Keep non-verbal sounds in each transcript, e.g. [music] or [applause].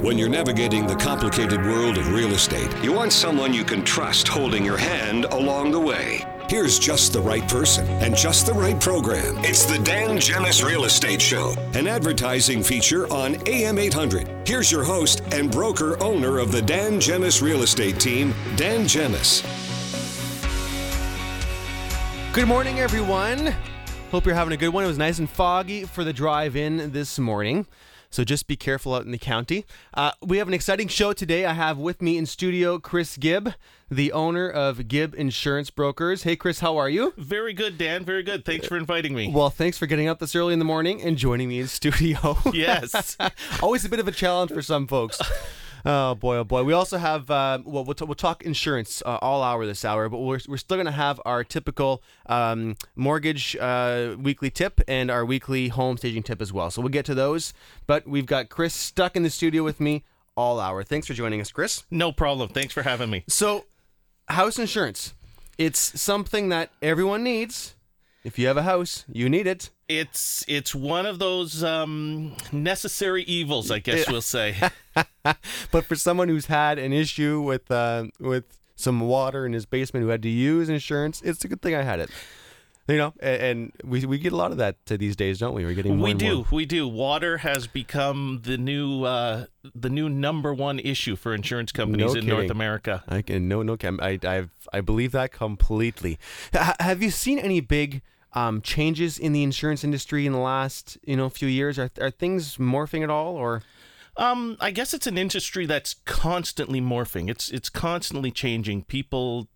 When you're navigating the complicated world of real estate, you want someone you can trust holding your hand along the way. Here's just the right person and just the right program. It's the Dan Gemus Real Estate Show, an advertising feature on AM 800. Here's your host and broker owner of the Dan Gemus Real Estate Team, Dan Gemus. Good morning, everyone. Hope you're having a good one. It was nice and foggy for the drive in this morning. So just be careful out in the county. Uh, we have an exciting show today. I have with me in studio Chris Gibb, the owner of Gibb Insurance Brokers. Hey, Chris, how are you? Very good, Dan. Very good. Thanks for inviting me. Well, thanks for getting up this early in the morning and joining me in studio. Yes. [laughs] Always a bit of a challenge for some folks. Oh boy, oh boy. We also have uh, well, we'll, t- we'll talk insurance uh, all hour this hour, but we're, we're still gonna have our typical um, mortgage uh, weekly tip and our weekly home staging tip as well. So we'll get to those. But we've got Chris stuck in the studio with me all hour. Thanks for joining us, Chris. No problem. Thanks for having me. So, house insurance. It's something that everyone needs. If you have a house, you need it. It's it's one of those um, necessary evils, I guess we'll say. [laughs] but for someone who's had an issue with uh, with some water in his basement, who had to use insurance, it's a good thing I had it. You know, and, and we we get a lot of that to these days, don't we? We're getting more we do, more. we do. Water has become the new uh, the new number one issue for insurance companies No in North. America. I can no no I I I believe that completely. H- have you seen any big um, changes in the insurance industry in the last you know few years? Are are things morphing at all, or Um, I guess it's an industry that's constantly morphing. It's it's constantly changing. People,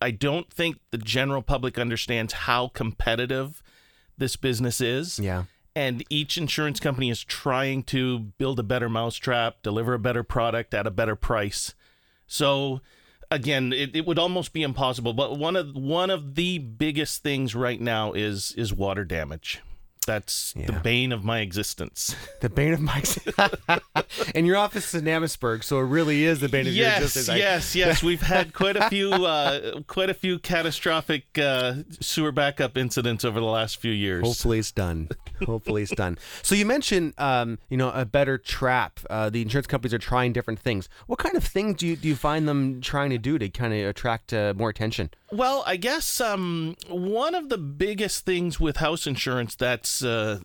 I don't think the general public understands how competitive this business is. yeah? and each insurance company is trying to build a better mousetrap, deliver a better product at a better price. So again, it, it would almost be impossible. But one of one of the biggest things right now is is water damage. That's [laughs] the bane of my existence. The bane of my existence. and your office is in Amherstburg, so it really is the bane of your existence. I- yes, yes. We've had quite a [laughs] few uh, quite a few catastrophic uh, sewer backup incidents over the last few years. Hopefully it's done. Hopefully it's done. So you mentioned, um, you know, a better trap. Uh, the insurance companies are trying different things. What kind of things do you do you find them trying to do to kind of attract uh, more attention? Well, I guess um, one of the biggest things with house insurance that's uh,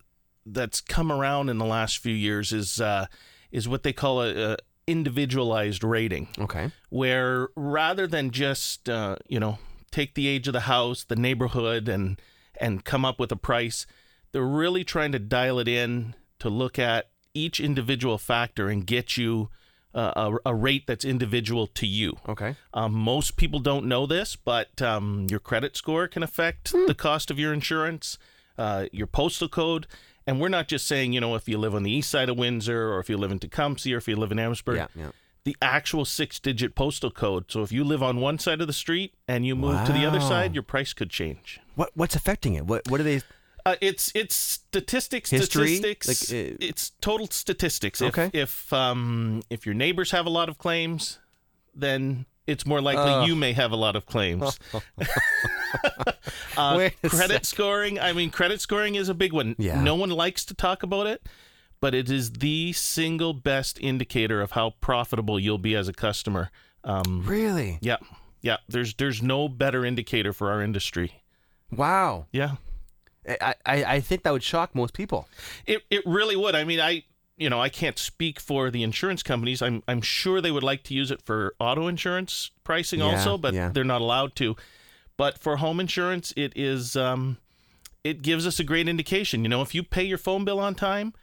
that's come around in the last few years is uh, is what they call a, a individualized rating, Okay. where rather than just uh, you know take the age of the house, the neighborhood, and and come up with a price, they're really trying to dial it in to look at each individual factor and get you uh, a, a rate that's individual to you. Okay. Um, most people don't know this, but um, your credit score can affect Hmm. the cost of your insurance, uh, your postal code. And we're not just saying, you know, if you live on the east side of Windsor or if you live in Tecumseh or if you live in Amherstburg, Yeah. Yeah. the actual six digit postal code. So if you live on one side of the street and you move to the other side, your price could change. What what's affecting it? What what are they? Uh, it's it's statistics, History? statistics. Like, uh, it's total statistics. If, Okay. If um if your neighbors have a lot of claims, then it's more likely you may have a lot of claims. [laughs] [laughs] uh, credit scoring. I mean, credit scoring is a big one. Yeah. No one likes to talk about it, but it is the single best indicator of how profitable you'll be as a customer. Um, Really? yeah, yeah. There's there's no better indicator for our industry. Wow. Yeah. I, I I think that would shock most people. It it really would. I mean, I you know I can't speak for the insurance companies. I'm I'm sure they would like to use it for auto insurance pricing Yeah, also, but yeah. they're not allowed to. But for home insurance, it is um, it gives us a great indication. You know, if you pay your phone bill on time,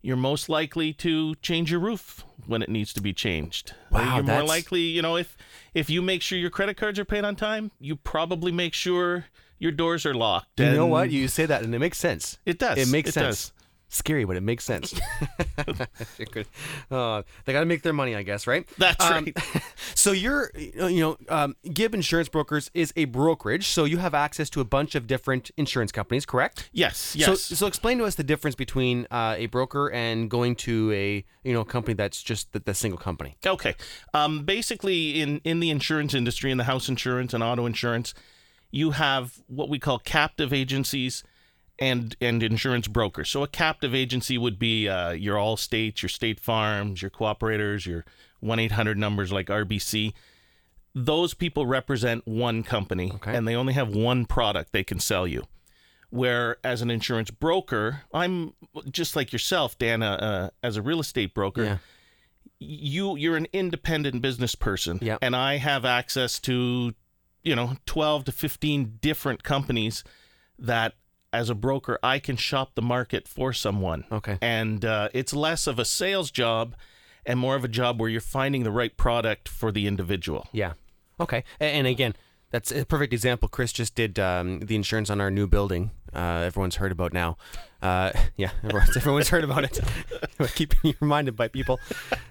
you're most likely to change your roof when it needs to be changed. Wow, you're more likely, you know, if if you make sure your credit cards are paid on time, you probably make sure your doors are locked. You know what? You say that and it makes sense. It does. It makes It sense. does. Scary, but it makes sense. oh, [laughs] [laughs] they got to make their money, I guess, right? That's Um, right. [laughs] So you're, you know, um, Gibb Insurance Brokers is a brokerage, so you have access to a bunch of different insurance companies, correct? Yes, yes. So, so explain to us the difference between uh, a broker and going to a, you know, company that's just the, the single company. Okay. Um, basically, in, in the insurance industry, in the house insurance and auto insurance, you have what we call captive agencies and and insurance brokers. So a captive agency would be uh, your Allstates, your State Farms, your cooperators, your one eight hundred numbers like RBC. Those people represent one company, Okay. and they only have one product they can sell you. Where as an insurance broker, I'm just like yourself, Dan, uh, uh, as a real estate broker Yeah. you you're an independent business person Yeah. and i have access to you know 12 to 15 different companies that as a broker i can shop the market for someone Okay. and uh, it's less of a sales job and more of a job where you're finding the right product for the individual Yeah. Okay. And again, that's a perfect example. Chris just did um, the insurance on our new building. Uh, everyone's heard about now. Uh, [laughs] yeah, everyone's, everyone's heard about it. [laughs] Keeping you reminded by people.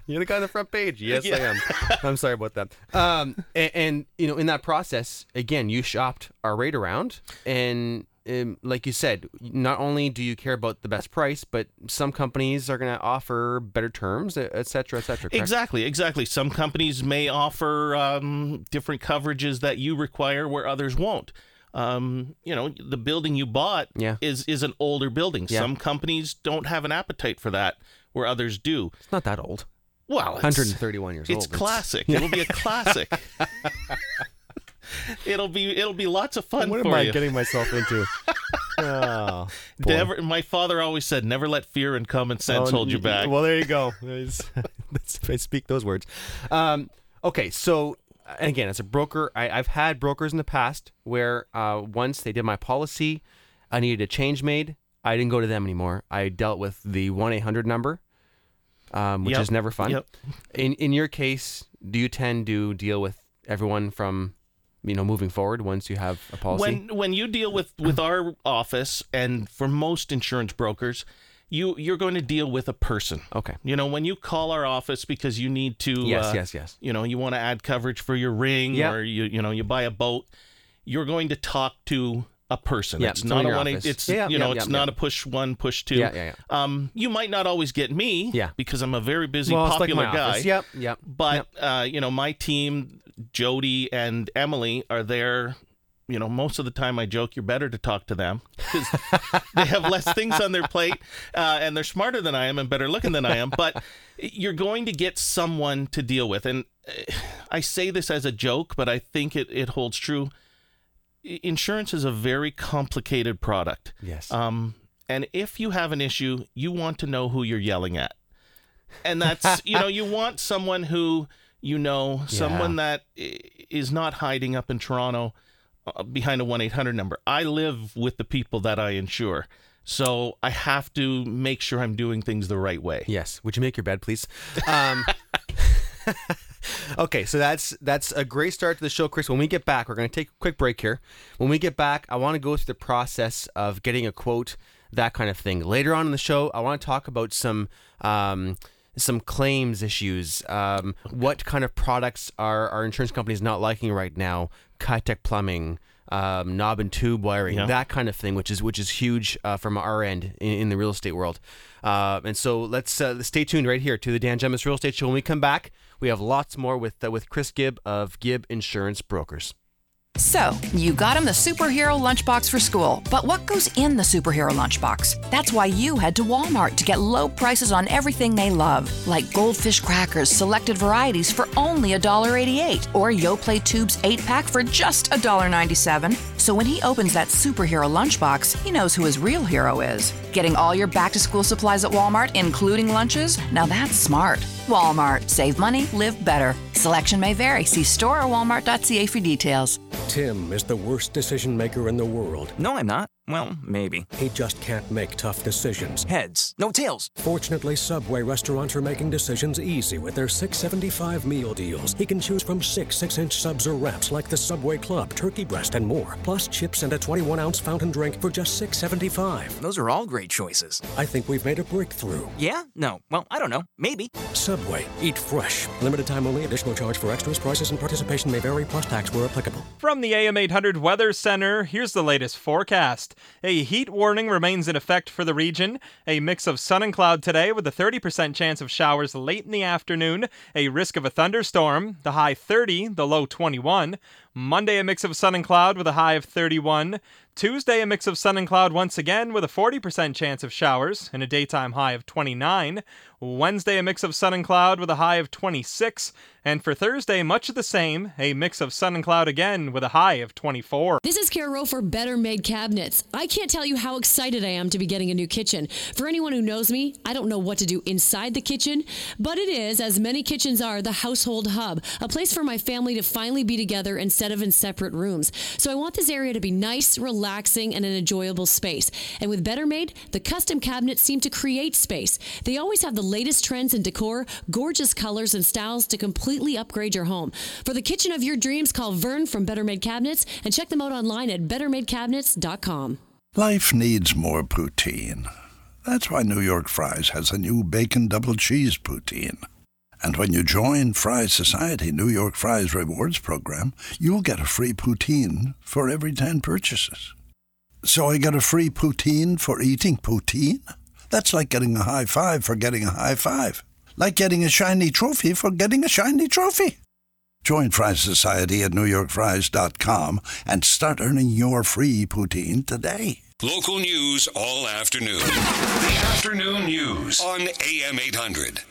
You're the guy on the front page. Yes, I am. I'm sorry about that. Um, and, and you know, in that process, again, you shopped our rate around, and um, like you said, not only do you care about the best price, but some companies are going to offer better terms, et cetera, et cetera. correct? Exactly, exactly. Some companies may offer um, different coverages that you require where others won't. Um, you know, the building you bought Yeah. is is an older building. Yeah. Some companies don't have an appetite for that, where others do. It's not that old. Well, it's, 131 years old. it's classic. [laughs] It'll be a classic. [laughs] [laughs] it'll be it'll be lots of fun What am I you. getting myself [laughs] into? oh. Never, my father always said, "Never let fear and common sense Oh, hold you back." Well, there you go. [laughs] I speak those words. Um, okay, so again, as a broker, I, I've had brokers in the past where uh, once they did my policy, I needed a change made. I didn't go to them anymore. I dealt with the one eight hundred number, um, which Yep. is never fun. Yep. In in your case, do you tend to deal with everyone from you know moving forward once you have a policy? When when you deal with with our office and for most insurance brokers, you you're going to deal with a person. okay. You know, when you call our office because you need to Yes, uh, yes, yes. you know, you want to add coverage for your ring Yep. or you you know, you buy a boat, you're going to talk to a person. Yep, it's not a one office. it's Yeah, you yeah, know, yeah, it's yeah. not a push one, push two. Yeah, yeah, Um you might not always get me Yeah. because I'm a very busy well, it's like popular guy. office. Yep, yep. But uh, you know, my team, Jody and Emily, are there. You know, most of the time I joke you're better to talk to them because [laughs] they have less things on their plate, uh, and they're smarter than I am and better looking than I am. But you're going to get someone to deal with, and uh, I say this as a joke, but I think it it holds true. Insurance is a very complicated product. Yes. Um, and if you have an issue, you want to know who you're yelling at. And that's, [laughs] you know, you want someone who, you know, someone that i- is not hiding up in Toronto uh, behind a 1 800 number. I live with the people that I insure. So I have to make sure I'm doing things the right way. Yes. Would you make your bed, please? Um, [laughs] [laughs] okay, so that's that's a great start to the show, Chris. When we get back, we're going to take a quick break here. When we get back, I want to go through the process of getting a quote, that kind of thing. Later on in the show, I want to talk about some. Um, some claims issues. Um, what kind of products are our insurance companies not liking right now? Kitec plumbing, um, knob and tube wiring, Yeah. that kind of thing, which is which is huge uh, from our end in, in the real estate world. Uh, and so let's uh, stay tuned right here to the Dan Gemus Real Estate Show. When we come back, we have lots more with uh, with Chris Gibb of Gibb Insurance Brokers. So, you got him the superhero lunchbox for school, but what goes in the superhero lunchbox? That's why you head to Walmart to get low prices on everything they love, like goldfish crackers, selected varieties for only $1.88, or Yoplait Tubes 8 pack for just $1.97. So when he opens that superhero lunchbox, he knows who his real hero is. Getting all your back to school supplies at Walmart, including lunches? Now that's smart. Walmart. Save money, live better. Selection may vary. See store or walmart.ca for details. Tim is the worst decision maker in the world. No, I'm not. Well, maybe. He just can't make tough decisions. Heads, no tails. Fortunately, Subway restaurants are making decisions easy with their 675 meal deals. He can choose from six 6 inch subs or wraps like the Subway Club, turkey breast, and more, plus chips and a 21 ounce fountain drink for just $6.75. Those are all great choices. I think we've made a breakthrough. Yeah? No. Well, I don't know. Maybe. Subway, eat fresh. Limited time only, additional charge for extras, prices, and participation may vary, plus tax where applicable. From the AM 800 Weather Center, here's the latest forecast. A heat warning remains in effect for the region. A mix of sun and cloud today with a 30% chance of showers late in the afternoon. A risk of a thunderstorm, the high 30, the low 21. Monday, a mix of sun and cloud with a high of 31. Tuesday, a mix of sun and cloud once again with a 40% chance of showers and a daytime high of 29. Wednesday, a mix of sun and cloud with a high of 26. And for Thursday, much of the same, a mix of sun and cloud again with a high of 24. This is Rowe for Better Made Cabinets. I can't tell you how excited I am to be getting a new kitchen. For anyone who knows me, I don't know what to do inside the kitchen, but it is, as many kitchens are, the household hub, a place for my family to finally be together instead of in separate rooms. So I want this area to be nice, relaxing, and an enjoyable space. And with Better Made, the custom cabinets seem to create space. They always have the latest trends in decor, gorgeous colors and styles to completely upgrade your home. For the kitchen of your dreams, call Vern from Better Made Cabinets and check them out online at bettermadecabinets.com. Life needs more poutine. That's why New York Fries has a new bacon double cheese poutine. And when you join Fry's Society New York Fry's Rewards program, you'll get a free poutine for every 10 purchases. So I get a free poutine for eating poutine? That's like getting a high five for getting a high five. Like getting a shiny trophy for getting a shiny trophy. Join Fry's Society at NewYorkFries.com and start earning your free poutine today. Local news all afternoon. The afternoon news on AM 800.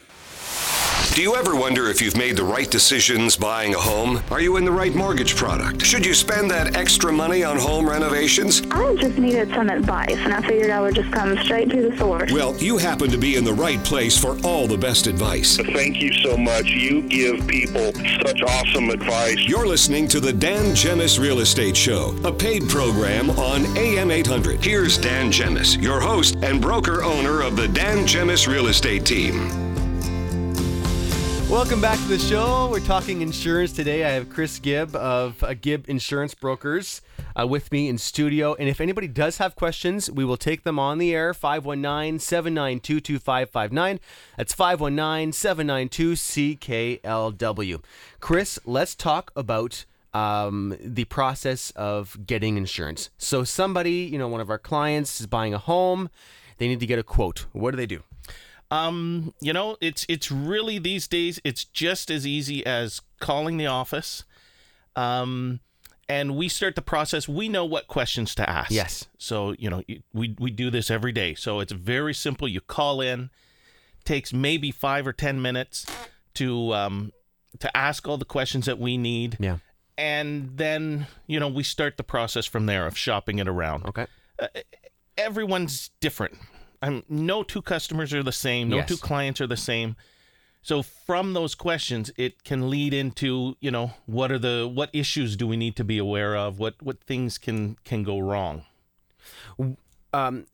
Do you ever wonder if you've made the right decisions buying a home? Are you in the right mortgage product? Should you spend that extra money on home renovations? I just needed some advice, and I figured I would just come straight to the source. Well, you happen to be in the right place for all the best advice. Thank you so much. You give people such awesome advice. You're listening to the Dan Gemus Real Estate Show, a paid program on AM 800. Here's Dan Gemus, your host and broker owner of the Dan Gemus Real Estate Team. Welcome back to the show. We're talking insurance today. I have Chris Gibb of uh, Gibb Insurance Brokers uh, with me in studio. And if anybody does have questions, we will take them on the air 519 792 2559. That's 519 792 CKLW. Chris, let's talk about um, the process of getting insurance. So, somebody, you know, one of our clients is buying a home, they need to get a quote. What do they do? Um, you know, it's it's really these days it's just as easy as calling the office. Um, and we start the process. We know what questions to ask. Yes. So you know we we do this every day. So it's very simple. You call in, takes maybe five or ten minutes to um to ask all the questions that we need. Yeah. And then you know we start the process from there of shopping it around. Okay. Uh, everyone's different. I'm no two customers are the same. No Yes. two clients are the same. So from those questions, it can lead into you know what are the what issues do we need to be aware of? What what things can can go wrong? um,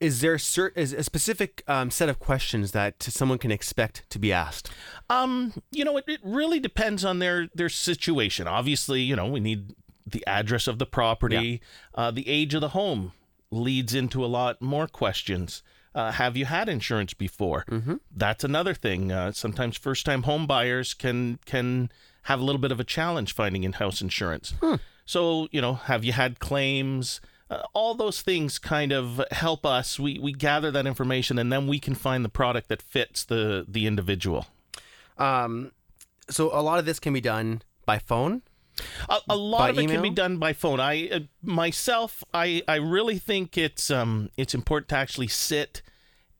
is there cer- is a specific um, set of questions that someone can expect to be asked? Um, you know, it, it really depends on their their situation. Obviously, you know, we need the address of the property, uh, the age of the home leads into a lot more questions. Uh, have you had insurance before? Mm-hmm. That's another thing. Uh, sometimes first time home buyers can can have a little bit of a challenge finding in house insurance. So you know, have you had claims? Uh, all those things kind of help us. We we gather that information and then we can find the product that fits the the individual. Um, so a lot of this can be done by phone. A, a lot of it can be done by phone. I uh, myself, I I really think it's um it's important to actually sit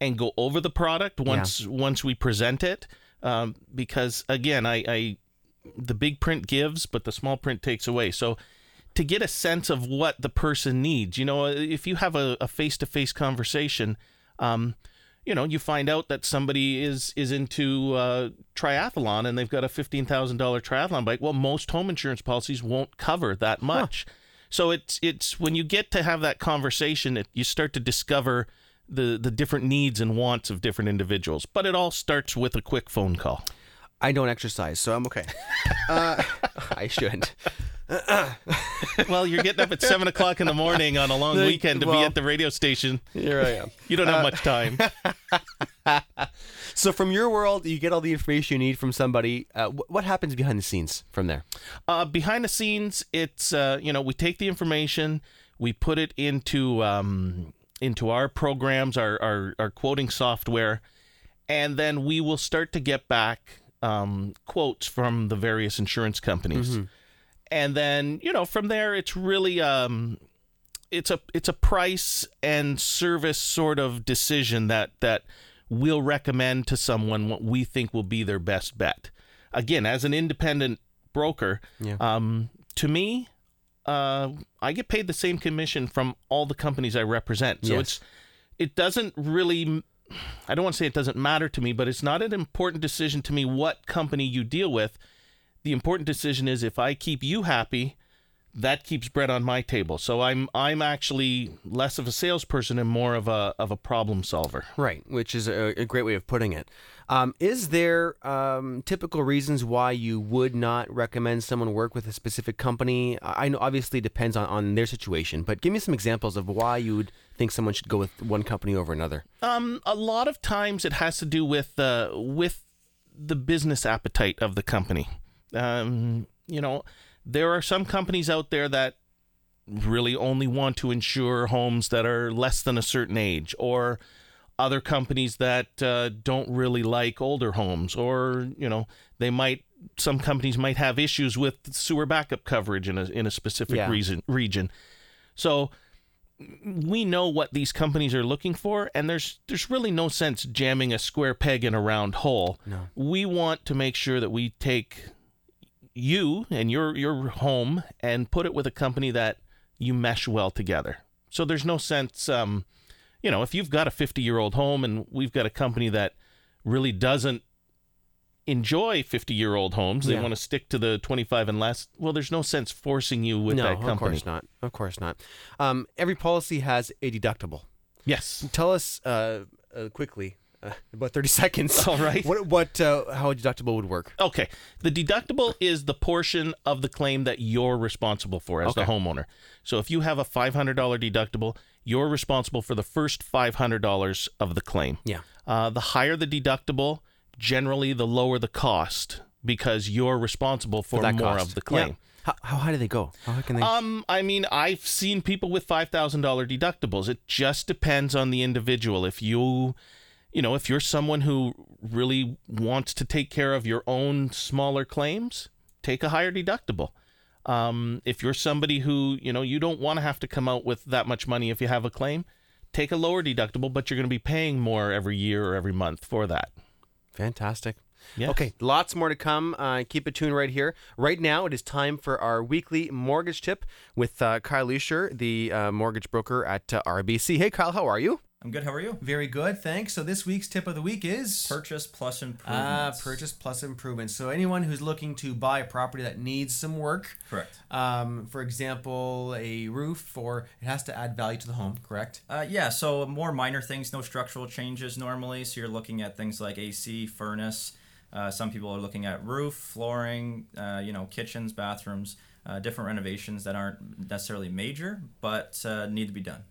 and go over the product once once we present it, um, because again, I, I the big print gives, but the small print takes away. So to get a sense of what the person needs, you know, if you have a face to face conversation, um, you know, you find out that somebody is is into uh, triathlon and they've got a fifteen thousand dollar triathlon bike. Well, most home insurance policies won't cover that much. So it's it's when you get to have that conversation, it, you start to discover the the different needs and wants of different individuals. But it all starts with a quick phone call. I don't exercise, so I'm okay. [laughs] uh, I shouldn't. [laughs] well, you're getting up at seven o'clock in the morning on a long weekend to be at the radio station. Here I am. You don't have much time. [laughs] So from your world, you get all the information you need from somebody. Uh, wh- what happens behind the scenes from there? Uh, behind the scenes, it's uh, you know we take the information, we put it into um, into our programs, our, our our quoting software, and then we will start to get back um, quotes from the various insurance companies. And then you know from there it's really um, it's a it's a price and service sort of decision that that we'll recommend to someone what we think will be their best bet. Again, as an independent broker, Yeah. um, to me, uh, I get paid the same commission from all the companies I represent. So Yes. it's it doesn't really I don't want to say it doesn't matter to me, but it's not an important decision to me what company you deal with. The important decision is if I keep you happy, that keeps bread on my table. So I'm I'm actually less of a salesperson and more of a of a problem solver. Right, which is a, a great way of putting it. Um, is there um, typical reasons why you would not recommend someone work with a specific company? I know obviously it depends on, on their situation, but give me some examples of why you would think someone should go with one company over another. Um, a lot of times it has to do with uh, with the business appetite of the company. Um, you know, there are some companies out there that really only want to insure homes that are less than a certain age, or other companies that uh, don't really like older homes, or you know, they might. Some companies might have issues with sewer backup coverage in a in a specific Yeah. reason region. So we know what these companies are looking for and there's there's really no sense jamming a square peg in a round hole. No. We want to make sure that we take you and your your home and put it with a company that you mesh well together. So there's no sense um you know, if you've got a 50-year-old home and we've got a company that really doesn't enjoy 50-year-old homes, they Yeah. want to stick to the 25 and less, well there's no sense forcing you with no, that company. of course not. Of course not. Um, every policy has a deductible. Yes. Tell us uh, uh, quickly, uh, [laughs] about thirty seconds. All right. What what uh, how a deductible would work? Okay. The deductible is the portion of the claim that you're responsible for as the homeowner. So if you have a $500 deductible, you're responsible for the first $500 of the claim. Yeah. Uh, the higher the deductible, generally the lower the cost because you're responsible for, that more cost. of the Yeah. claim. How, how high do they go? How high can they? Um, I mean, I've seen people with five thousand dollar deductibles. It just depends on the individual. If you, you know, if you're someone who really wants to take care of your own smaller claims, take a higher deductible. Um, if you're somebody who, you know, you don't want to have to come out with that much money if you have a claim, take a lower deductible, but you're going to be paying more every year or every month for that. Fantastic. Yeah. Okay, lots more to come. Uh, keep it tuned right here. Right now, it is time for our weekly mortgage tip with uh, Kyle Lucier, the uh, mortgage broker at uh, RBC. Hey, Kyle, how are you? I'm good. How are you? Very good, thanks. So this week's tip of the week is Purchase plus Ah, improvements. purchase plus improvements. So anyone who's looking to buy a property that needs some work, Correct. um, for example, a roof, or it has to add value to the home, correct? Uh, yeah, so more minor things, no structural changes normally. So you're looking at things like AC, furnace. Uh, some people are looking at roof, flooring, uh, you know, kitchens, bathrooms, uh, different renovations that aren't necessarily major, but uh, need to be done.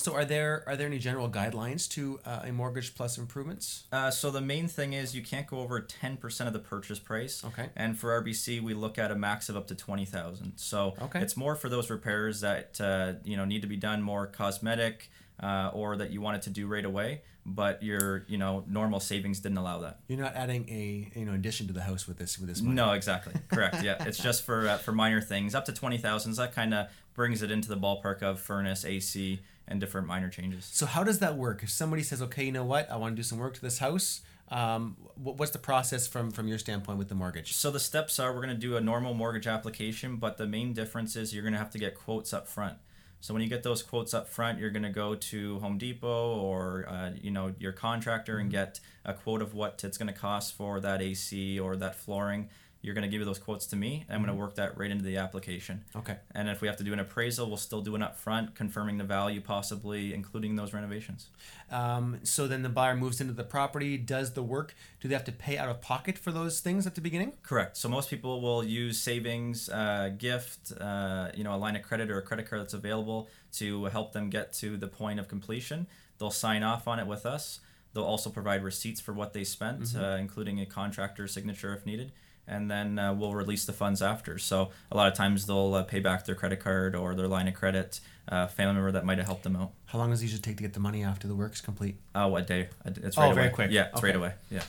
So are there are there any general guidelines to uh, a mortgage plus improvements? Uh, so the main thing is you can't go over 10% of the purchase price. Okay. And for RBC, we look at a max of up to 20,000. So Okay. it's more for those repairs that uh, you know need to be done more cosmetic uh, or that you wanted to do right away, but your you know normal savings didn't allow that. You're not adding a you know addition to the house with this with this money. No, exactly. Correct. Yeah, [laughs] it's just for uh, for minor things up to 20,000. That kind of brings it into the ballpark of furnace, AC, and different minor changes. So how does that work? If somebody says, "Okay, you know what? I want to do some work to this house," um, what's the process from from your standpoint with the mortgage? So the steps are we're going to do a normal mortgage application, but the main difference is you're going to have to get quotes up front. So when you get those quotes up front, you're going to go to Home Depot or uh, you know your contractor and get a quote of what it's going to cost for that AC or that flooring. You're going to give those quotes to me. And I'm going to work that right into the application. Okay. And if we have to do an appraisal, we'll still do an upfront, confirming the value, possibly including those renovations. Um, so then the buyer moves into the property, does the work. Do they have to pay out of pocket for those things at the beginning? Correct. So most people will use savings, uh, gift, uh, you know, a line of credit or a credit card that's available to help them get to the point of completion. They'll sign off on it with us. They'll also provide receipts for what they spent, Mhm. uh, including a contractor's signature if needed. And then uh, we'll release the funds after. So a lot of times they'll uh, pay back their credit card or their line of credit, uh, family member that might have helped them out. How long does it usually take to get the money after the work's complete? Oh, a day? It's Oh, right very away. quick. Yeah, it's right away. Yeah.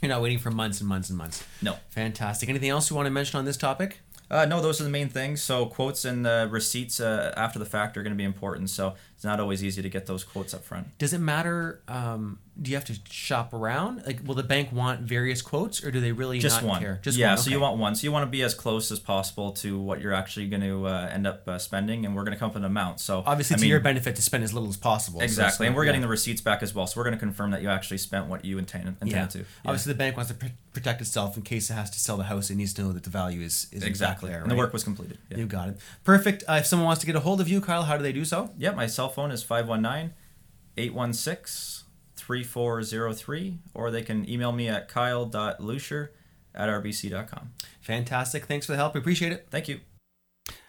You're not waiting for months and months and months. No. Fantastic. Anything else you want to mention on this topic? Uh, no, those are the main things. So quotes and uh, receipts uh, after the fact are going to be important. So it's not always easy to get those quotes up front. Does it matter? Um, do you have to shop around? Like, will the bank want various quotes, or do they really Just not one. care? Just yeah. one. So you want one. So you want to be as close as possible to what you're actually going to uh, end up uh, spending, and we're going to come up with an amount. So obviously I it's mean, your benefit to spend as little as possible. so Exactly, and we're getting yeah. the receipts back as well. So we're going to confirm that you actually spent what you intended, intended Yeah. to. Yeah. Obviously, the bank wants to pr- protect itself in case it has to sell the house. It needs to know that the value is, is fact Exactly. there. And the work was completed. Yeah. You got it. Perfect. Uh, if someone wants to get a hold of you, Kyle, how do they do so? Yeah, my cell phone is 519 816 3403, or they can email me at kyle.lucier at rbc.com. Fantastic. Thanks for the help. We appreciate it. Thank you.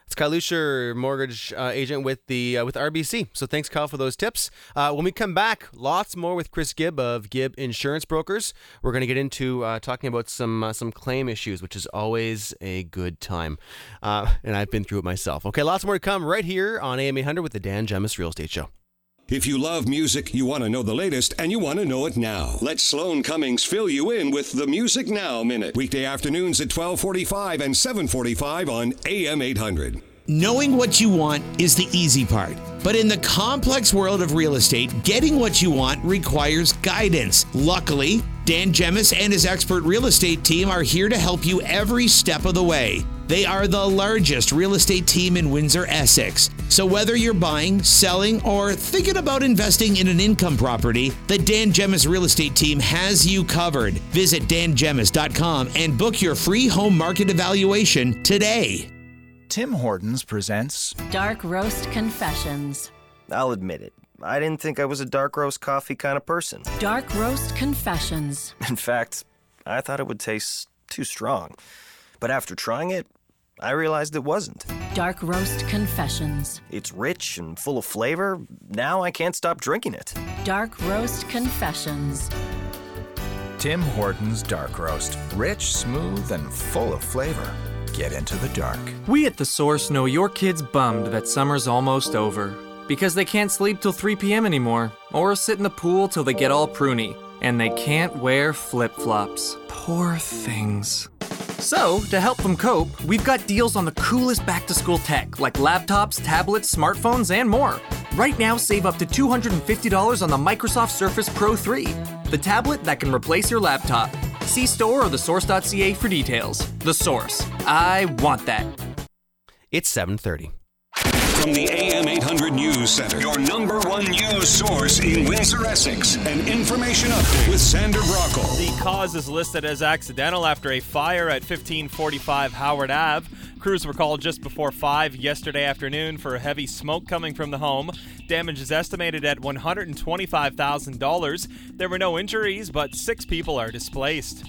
It's Kyle Lucier, mortgage uh, agent with the uh, with RBC. So thanks, Kyle, for those tips. Uh, when we come back, lots more with Chris Gibb of Gibb Insurance Brokers. We're going to get into uh, talking about some uh, some claim issues, which is always a good time. Uh, and I've been through it myself. Okay, lots more to come right here on AM 800 with the Dan Gemus Real Estate Show. If you love music, you want to know the latest, and you want to know it now. Let Sloan Cummings fill you in with the Music Now Minute. Weekday afternoons at 1245 and 745 on AM 800. Knowing what you want is the easy part. But in the complex world of real estate, getting what you want requires guidance. Luckily, Dan Gemus and his expert real estate team are here to help you every step of the way. They are the largest real estate team in Windsor, Essex. So whether you're buying, selling, or thinking about investing in an income property, the Dan Gemus real estate team has you covered. Visit dangemus.com and book your free home market evaluation today. Tim Hortons presents Dark Roast Confessions. I'll admit it. I didn't think I was a dark roast coffee kind of person. Dark Roast Confessions. In fact, I thought it would taste too strong. But after trying it, I realized it wasn't. Dark Roast Confessions. It's rich and full of flavor. Now I can't stop drinking it. Dark Roast Confessions. Tim Hortons Dark Roast. Rich, smooth, and full of flavor. Get into the dark. We at The Source know your kid's bummed that summer's almost over because they can't sleep till 3 p.m. anymore, or sit in the pool till they get all pruny, and they can't wear flip flops. Poor things. So, to help them cope, we've got deals on the coolest back to school tech like laptops, tablets, smartphones, and more. Right now, save up to $250 on the Microsoft Surface Pro 3, the tablet that can replace your laptop. See store or thesource.ca for details. The Source. I want that. It's 7:30. From the AM 800 News Center, your number one news source in Windsor, Essex. An information update with Sander Brockle. The cause is listed as accidental after a fire at 1545 Howard Ave. Crews were called just before 5 yesterday afternoon for heavy smoke coming from the home. Damage is estimated at $125,000. There were no injuries, but six people are displaced.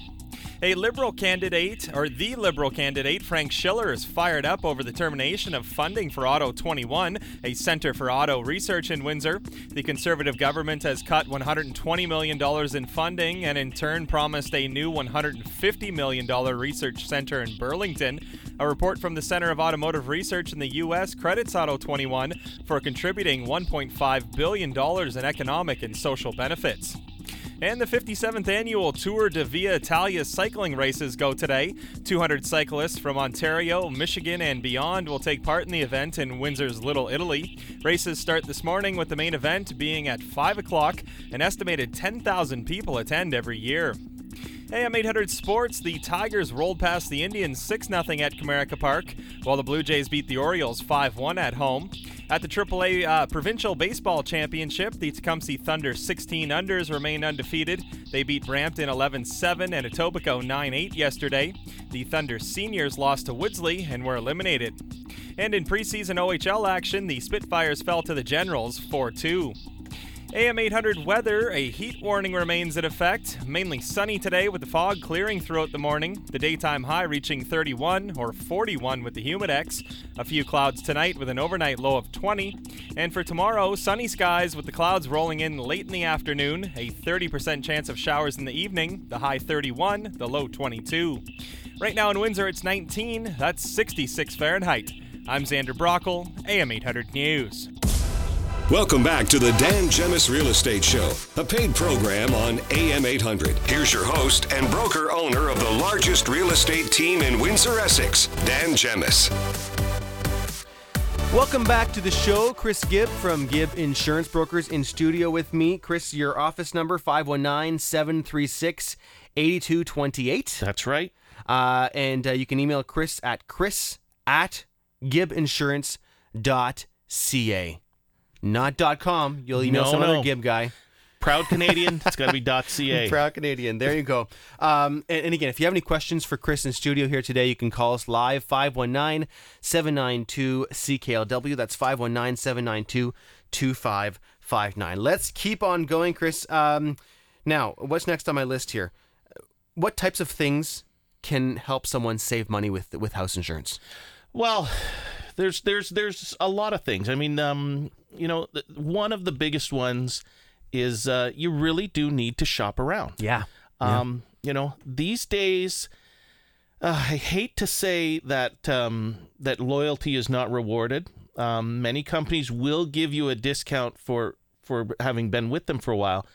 A liberal candidate, or the liberal candidate, Frank Schiller, is fired up over the termination of funding for Auto 21, a center for auto research in Windsor. The conservative government has cut $120 million in funding and, in turn, promised a new $150 million research center in Burlington. A report from the Center of Automotive Research in the U.S. credits Auto 21 for contributing $1.5 billion in economic and social benefits. And the 57th annual Tour de Via Italia cycling races go today. 200 cyclists from Ontario, Michigan, and beyond will take part in the event in Windsor's Little Italy. Races start this morning with the main event being at 5 o'clock. An estimated 10,000 people attend every year. AM 800 Sports, the Tigers rolled past the Indians 6 0 at Comerica Park, while the Blue Jays beat the Orioles 5 1 at home. At the AAA uh, Provincial Baseball Championship, the Tecumseh Thunder 16 unders remained undefeated. They beat Brampton 11 7 and Etobicoke 9 8 yesterday. The Thunder seniors lost to Woodslee and were eliminated. And in preseason OHL action, the Spitfires fell to the Generals 4 2. AM 800 weather, a heat warning remains in effect. Mainly sunny today with the fog clearing throughout the morning. The daytime high reaching 31 or 41 with the humidex. A few clouds tonight with an overnight low of 20. And for tomorrow, sunny skies with the clouds rolling in late in the afternoon. A 30% chance of showers in the evening. The high 31, the low 22. Right now in Windsor, it's 19. That's 66 Fahrenheit. I'm Xander Brockle, AM 800 News. Welcome back to the Dan Gemus Real Estate Show, a paid program on AM 800. Here's your host and broker owner of the largest real estate team in Windsor, Essex, Dan Gemus. Welcome back to the show. Chris Gibb from Gibb Insurance Brokers in studio with me. Chris, your office number 519-736-8228. That's right. Uh, and uh, you can email Chris at chris at gibbinsurance.ca. Not dot .com. You'll email No, some no. other Gibb guy. Proud Canadian. it's got to be .ca. [laughs] Proud Canadian. There you go. Um, and, and again, if you have any questions for Chris in studio here today, you can call us live 519 792 CKLW. That's 519 792 2559. Let's keep on going, Chris. Um, now, what's next on my list here? What types of things can help someone save money with with house insurance? Well, there's there's there's a lot of things. I mean, um, you know, one of the biggest ones is uh, you really do need to shop around. Yeah. Um, you know, these days, uh, I hate to say that um, that loyalty is not rewarded. Um, many companies will give you a discount for for having been with them for a while,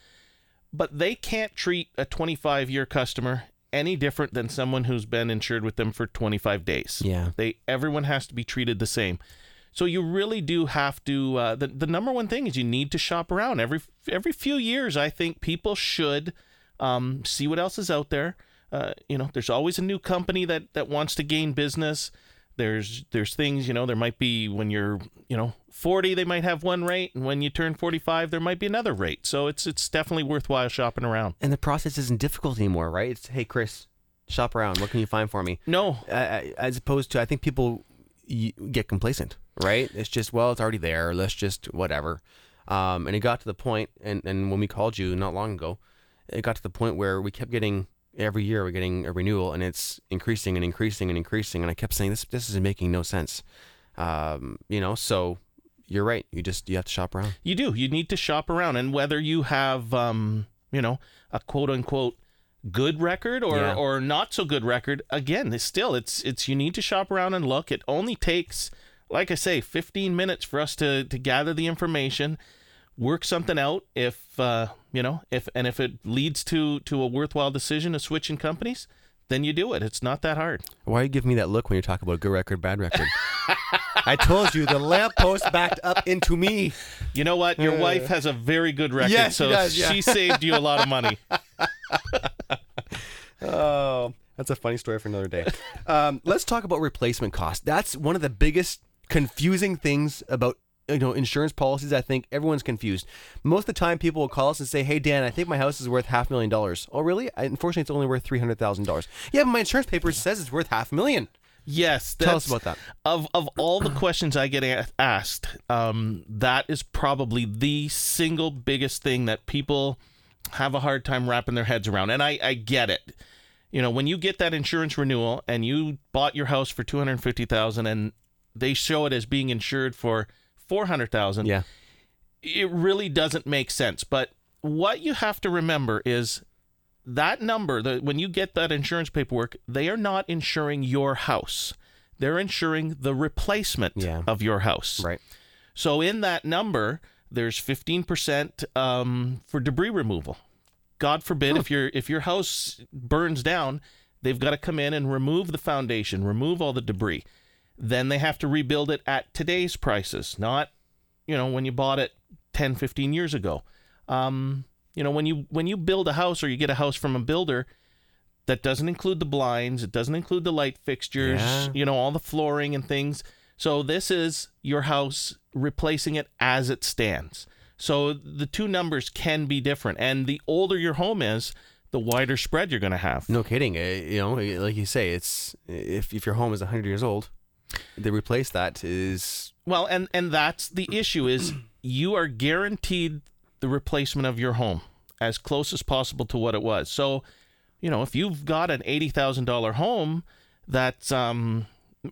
but they can't treat a 25 year customer any different than someone who's been insured with them for 25 days. Yeah. They everyone has to be treated the same. So you really do have to. Uh, the the number one thing is you need to shop around every every few years. I think people should um, see what else is out there. Uh, you know, there's always a new company that that wants to gain business. There's there's things you know. There might be when you're you know 40, they might have one rate, and when you turn 45, there might be another rate. So it's it's definitely worthwhile shopping around. And the process isn't difficult anymore, right? It's hey, Chris, shop around. What can you find for me? No, uh, as opposed to I think people get complacent, right? It's just well, it's already there. Let's just whatever. Um, and it got to the point, and and when we called you not long ago, it got to the point where we kept getting every year we're getting a renewal, and it's increasing and increasing and increasing. And I kept saying this this is making no sense. Um, you know, so you're right. You just you have to shop around. You do. You need to shop around, and whether you have, um, you know, a quote unquote good record or Yeah. or not so good record, again, it's still it's it's you need to shop around and look. It only takes, like I say, 15 minutes for us to to gather the information, work something out. If uh, you know, if and if it leads to to a worthwhile decision of switching companies, then you do it. It's not that hard. Why are you giving me that look when you talk about good record, bad record? [laughs] I told you the lamppost backed up into me. You know what? Your Uh, wife has a very good record, Yes, she so does, yeah. she saved you a lot of money. [laughs] Oh, that's a funny story for another day. Um, let's talk about replacement cost. That's one of the biggest confusing things about you know insurance policies. I think everyone's confused. Most of the time, people will call us and say, "Hey, Dan, I think my house is worth half a million dollars." Oh, really? I, unfortunately, it's only worth three hundred thousand dollars. Yeah, but my insurance paper says it's worth half a million. Yes, Tell us about that. Of of all the questions I get a- asked, um, that is probably the single biggest thing that people have a hard time wrapping their heads around, and I I get it. You know, when you get that insurance renewal and you bought your house for two hundred fifty thousand, and they show it as being insured for four hundred thousand. Yeah, it really doesn't make sense. But what you have to remember is that number that when you get that insurance paperwork, they are not insuring your house. They're insuring the replacement of your house. Right. So in that number, there's 15% um, for debris removal. God forbid if your if your house burns down, they've got to come in and remove the foundation, remove all the debris. Then they have to rebuild it at today's prices, not you know when you bought it 10, 15 years ago. Um, you know when you when you build a house or you get a house from a builder, that doesn't include the blinds, it doesn't include the light fixtures, Yeah. you know all the flooring and things. So this is your house replacing it as it stands. So the two numbers can be different, and the older your home is, the wider spread you're going to have. No kidding. Uh, you know, like you say, it's if if your home is hundred years old, to replace that is Well, and and that's the issue is [clears throat] you are guaranteed the replacement of your home as close as possible to what it was. So, you know, if you've got an eighty thousand dollar home that's um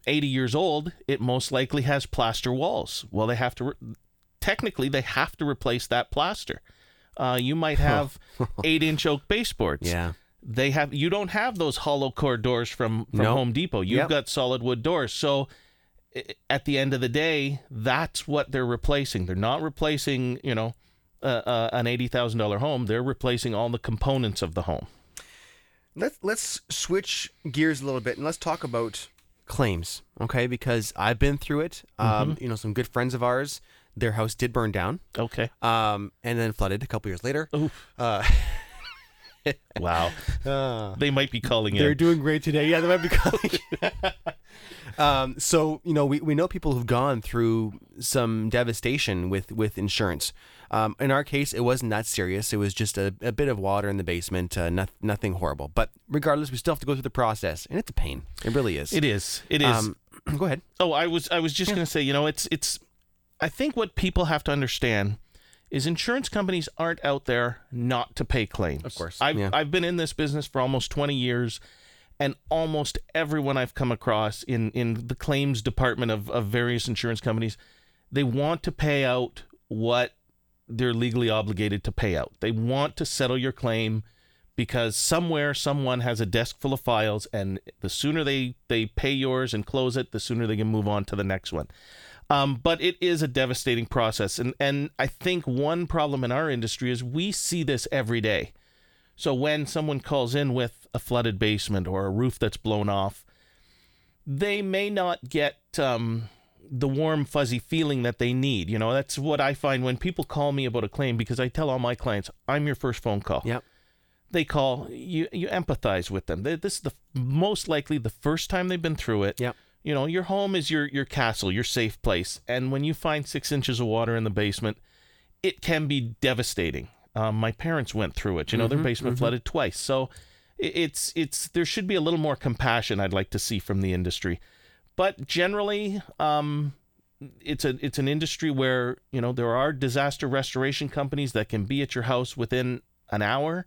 eighty years old, it most likely has plaster walls. Well, they have to re- technically they have to replace that plaster. Uh, you might have [laughs] eight inch oak baseboards. Yeah. They have you don't have those hollow core doors from from Nope. Home Depot. You've Yep. got solid wood doors. So at the end of the day, that's what they're replacing. They're not replacing, you know, uh, uh, an eighty thousand dollar home. They're replacing all the components of the home. Let's let's switch gears a little bit and let's talk about claims, okay? Because I've been through it. Um, Mhm. You know, some good friends of ours, their house did burn down. Okay. Um, and then flooded a couple years later. Uh, [laughs] wow. Uh, They might be calling it. They're in. doing great today. Yeah, they might be calling. [laughs] um, so you know, we, we know people who've gone through some devastation with with insurance. Um, in our case, it wasn't that serious. It was just a, a bit of water in the basement. Uh, noth- nothing horrible. But regardless, we still have to go through the process, and it's a pain. It really is. It is. It is. Um, [clears throat] go ahead. Oh, I was I was just going to say, you know, it's it's I think what people have to understand is insurance companies aren't out there not to pay claims. Of course. I've Yeah. I've been in this business for almost 20 years and almost everyone I've come across in in the claims department of of various insurance companies, they want to pay out what they're legally obligated to pay out. They want to settle your claim because somewhere someone has a desk full of files and the sooner they they pay yours and close it the sooner they can move on to the next one um, but it is a devastating process. And and i think one problem in our industry is we see this every day. So when someone calls in with a flooded basement or a roof that's blown off they may not get um, the warm fuzzy feeling that they need you know? That's what i find when people call me about a claim because i tell all my clients i'm your first phone call. Yep. they call you you empathize with them. They- this is the most likely the first time they've been through it. Yep. You know your home is your your castle your safe place. And when you find six inches of water in the basement it can be devastating. Um, my parents went through it. You know Mhm, their basement mhm. flooded twice. So it's it's there should be a little more compassion i'd like to see from the industry. But generally um it's a it's an industry where you know there are disaster restoration companies that can be at your house within an hour.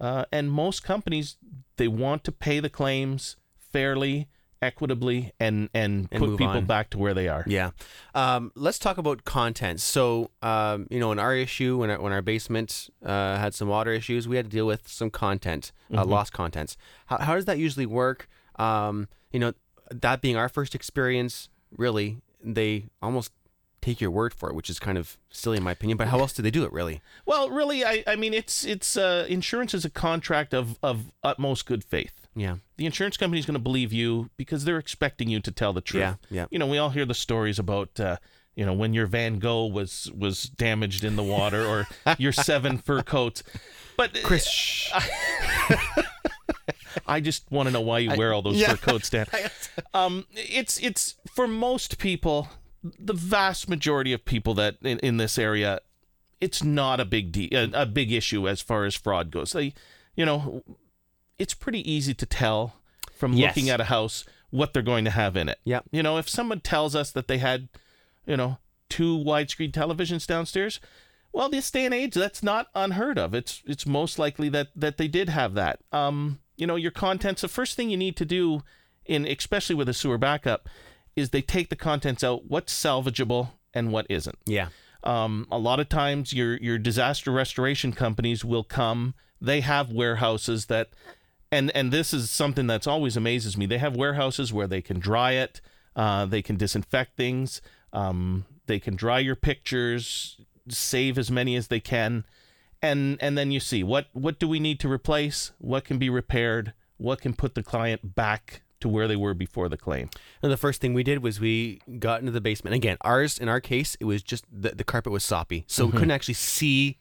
Uh, and most companies they want to pay the claims fairly equitably and and, And put people on. back to where they are Yeah. Um, let's talk about content. So, um, you know, in our issue, when our, when our basement uh, had some water issues, we had to deal with some content, uh, Mhm. lost contents. How, how does that usually work? Um, you know, that being our first experience, really, they almost take your word for it, which is kind of silly in my opinion. But how else do they do it, really? well really i i mean it's it's uh insurance is a contract of of utmost good faith Yeah. the insurance company's going to believe you because they're expecting you to tell the truth Yeah, yeah. you know we all hear the stories about uh you know when your van gogh was was damaged in the water or [laughs] your seven fur coats but Chris [laughs] I just want to know why you wear all those yeah. fur coats, Dan. [laughs] um, it's it's for most people, the vast majority of people that in, in this area, it's not a big de- a, a big issue as far as fraud goes. They, you know, it's pretty easy to tell from Yes. looking at a house what they're going to have in it. Yeah. You know, if someone tells us that they had, you know, two widescreen televisions downstairs, well, this day and age, that's not unheard of. It's it's most likely that that they did have that. Um, you know, your contents. The first thing you need to do, in especially with a sewer backup, is they take the contents out. What's salvageable and what isn't. Yeah. Um, a lot of times, your your disaster restoration companies will come. They have warehouses that, and and this is something that's always amazes me. They have warehouses where they can dry it. Uh, they can disinfect things. Um, they can dry your pictures, save as many as they can, and and then you see what what do we need to replace? What can be repaired? What can put the client back to where they were before the claim? And the first thing we did was we got into the basement. Again, ours in our case, it was just the, the carpet was soppy, so Mhm. we couldn't actually see,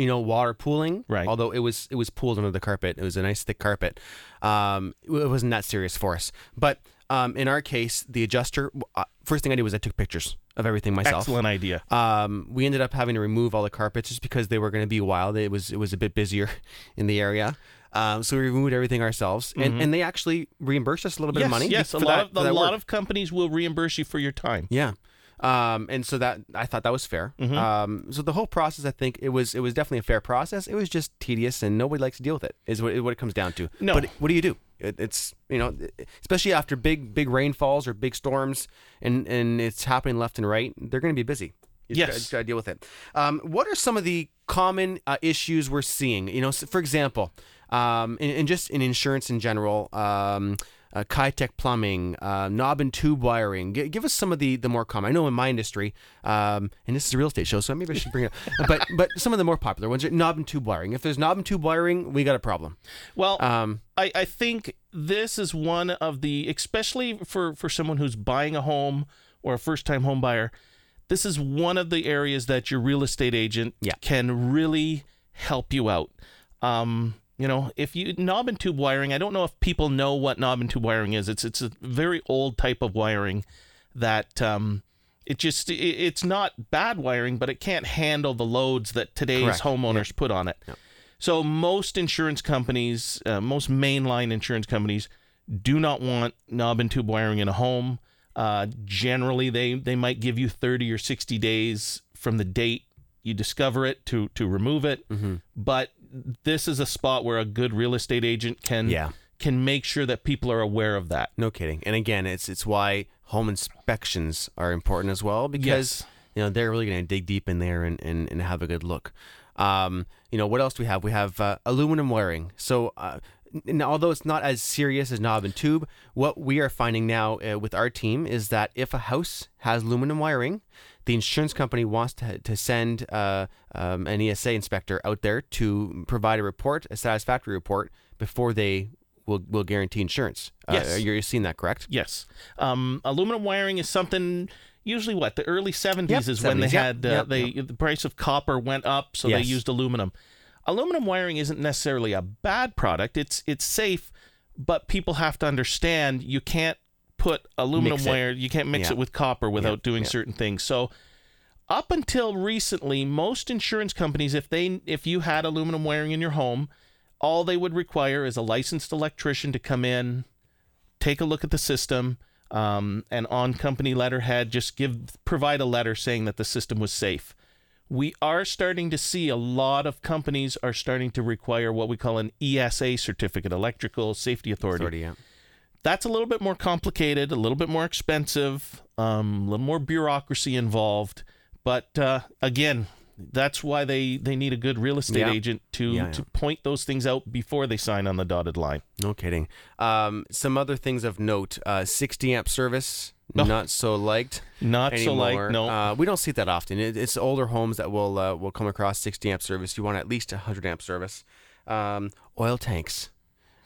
you know, water pooling. Right. Although it was it was pooled under the carpet. It was a nice thick carpet. Um, it wasn't that serious for us. But um, in our case, the adjuster. Uh, first thing I did was I took pictures of everything myself. Excellent idea. Um, we ended up having to remove all the carpets just because they were going to be wild. It was it was a bit busier [laughs] in the area. Um, so we removed everything ourselves, and, Mhm. and they actually reimbursed us a little bit yes, of money. Yes, a lot that- of a lot work. of companies will reimburse you for your time. Yeah. Um, and so that I thought that was fair. Mhm. Um, so the whole process, I think it was it was definitely a fair process. It was just tedious, and nobody likes to deal with it. Is what, what it comes down to. No. But what do you do? It, it's you know, especially after big big rainfalls or big storms, and and it's happening left and right. They're going to be busy. You Yes. gotta- just gotta deal with it. Um, what are some of the common uh, issues we're seeing? You know, s- for example, um, and, and just in insurance in general, um, uh, Kitec plumbing, uh, knob and tube wiring. G- give us some of the the more common. I know in my industry, um, and this is a real estate show, so maybe I should bring it. up. but [laughs] but some of the more popular ones are knob and tube wiring. If there's knob and tube wiring, we got a problem. Well, Um, I, I think this is one of the, especially for, for someone who's buying a home or a first time home buyer, this is one of the areas that your real estate agent can really help you out. Um, you know, if you knob and tube wiring, I don't know if people know what knob and tube wiring is. It's it's a very old type of wiring that um, it just it, it's not bad wiring, but it can't handle the loads that today's Correct. homeowners put on it. So most insurance companies, uh, most mainline insurance companies, do not want knob and tube wiring in a home. Uh, generally, they they might give you thirty or sixty days from the date you discover it to to remove it. Mm-hmm. But this is a spot where a good real estate agent can Yeah. can make sure that people are aware of that. No kidding. And again, it's it's why home inspections are important as well because Yes. you know they're really going to dig deep in there and, and, and have a good look. Um, you know what else do we have? We have uh, aluminum wiring. So. Uh, although it's not as serious as knob and tube, what we are finding now uh, with our team is that if a house has aluminum wiring, the insurance company wants to, to send uh, um, an ESA inspector out there to provide a report, a satisfactory report, before they will, will guarantee insurance. Yes. Uh, you're seeing that, correct? Yes. Um, aluminum wiring is something. Usually, what the early '70s Yep, is when they 70s, yep, had uh, yep, they the price of copper went up, so they used aluminum. Aluminum wiring isn't necessarily a bad product. It's it's safe, but people have to understand you can't put aluminum Mix it. wire. You can't mix Yeah. it with copper without Yep, doing yep. certain things. So. Up until recently, most insurance companies, if they if you had aluminum wiring in your home, all they would require is a licensed electrician to come in, take a look at the system, um, and on company letterhead, just give provide a letter saying that the system was safe. We are starting to see a lot of companies are starting to require what we call an ESA certificate, Electrical Safety Authority. Authority, yeah. That's a little bit more complicated, a little bit more expensive, um, a little more bureaucracy involved. But uh, again, that's why they, they need a good real estate Yeah. agent to, Yeah, yeah. to point those things out before they sign on the dotted line. No kidding. Um, some other things of note: uh, 60 amp service, No. not so liked. Not so liked, no. Uh, we don't see that often. It, it's older homes that will uh, will come across 60 amp service. You want at least 100 amp service. Um, oil tanks.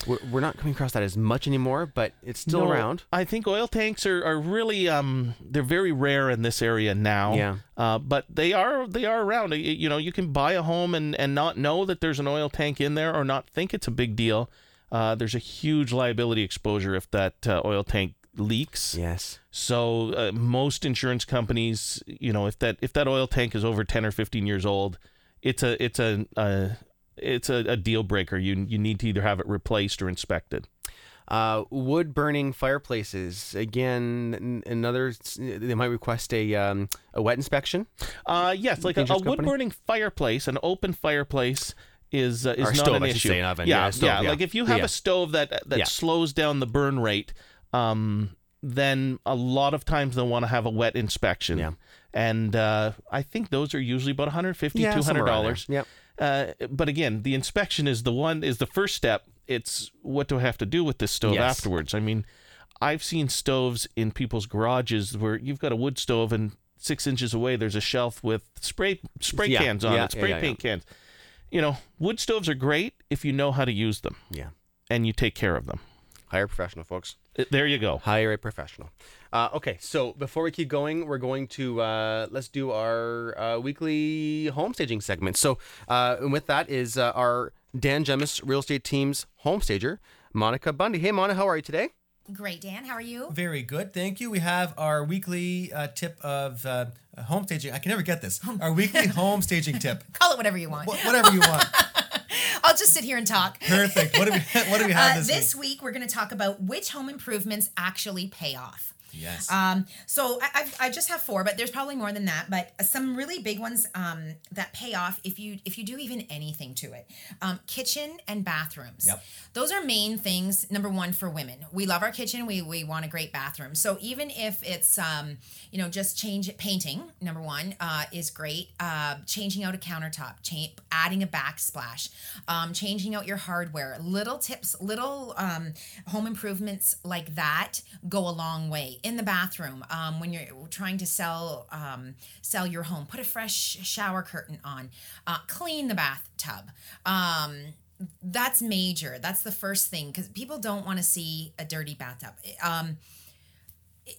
We're, we're not coming across that as much anymore, but it's still No, around. I think oil tanks are, are really um they're very rare in this area now. Yeah. Uh, but they are they are around. Y- You know, you can buy a home and, and not know that there's an oil tank in there or not think it's a big deal. Uh, there's a huge liability exposure if that uh, oil tank leaks. Yes. So uh, most insurance companies, you know, if that if that oil tank is over 10 or 15 years old, it's a it's a, a it's a, a deal breaker. You you need to either have it replaced or inspected. Uh, wood burning fireplaces. Again, n- another. They might request a um, a WETT inspection. Uh, yes, like a, a wood burning fireplace, an open fireplace is uh, is Or not stove, an I issue. say, an oven. Yeah, Yeah, stove, yeah. Like if you have Yeah. a stove that that Yeah. slows down the burn rate, um, then a lot of times they'll want to have a WETT inspection. Yeah. And uh, I think those are usually about 150 Yeah, 200 somewhere around dollars. Yep. Uh, but again, the inspection is the one is the first step. It's what do I have to do with this stove Yes. afterwards? I mean, I've seen stoves in people's garages where you've got a wood stove and six inches away there's a shelf with spray spray Yeah, cans on yeah, it, spray yeah, paint cans. You know, wood stoves are great if you know how to use them. Yeah. And you take care of them. Hire a professional, folks. Uh, There you go. Hire a professional. Uh, okay, so before we keep going, we're going to uh, let's do our uh, weekly home staging segment. So, uh, and with that is uh, our Dan Gemus real estate team's home stager, Monica Bunde. Hey, Monica, how are you today? Great, Dan. How are you? Very good, thank you. We have our weekly uh, tip of uh, home staging. I can never get this. Our weekly [laughs] home staging tip. Call it whatever you want. Wh- whatever you want. [laughs] I'll just sit here and talk. Perfect. What do we [laughs] What do we have Uh, this, this week? week? we're going to talk about which home improvements actually pay off. Yes. Um, so I, I've, I just have four, but there's probably more than that. But some really big ones um, that pay off if you if you do even anything to it. Um, kitchen and bathrooms. Yep. Those are main things. Number one for women, we love our kitchen. We we want a great bathroom. So even if it's um, you know just change painting. Number one uh, is great. Uh, changing out a countertop, cha- adding a backsplash, um, changing out your hardware. Little tips, little um, home improvements like that go a long way in the bathroom um, when you're trying to sell um, sell your home. Put a fresh shower curtain on. Uh, clean the bathtub. Um, that's major. That's the first thing because people don't want to see a dirty bathtub. Um,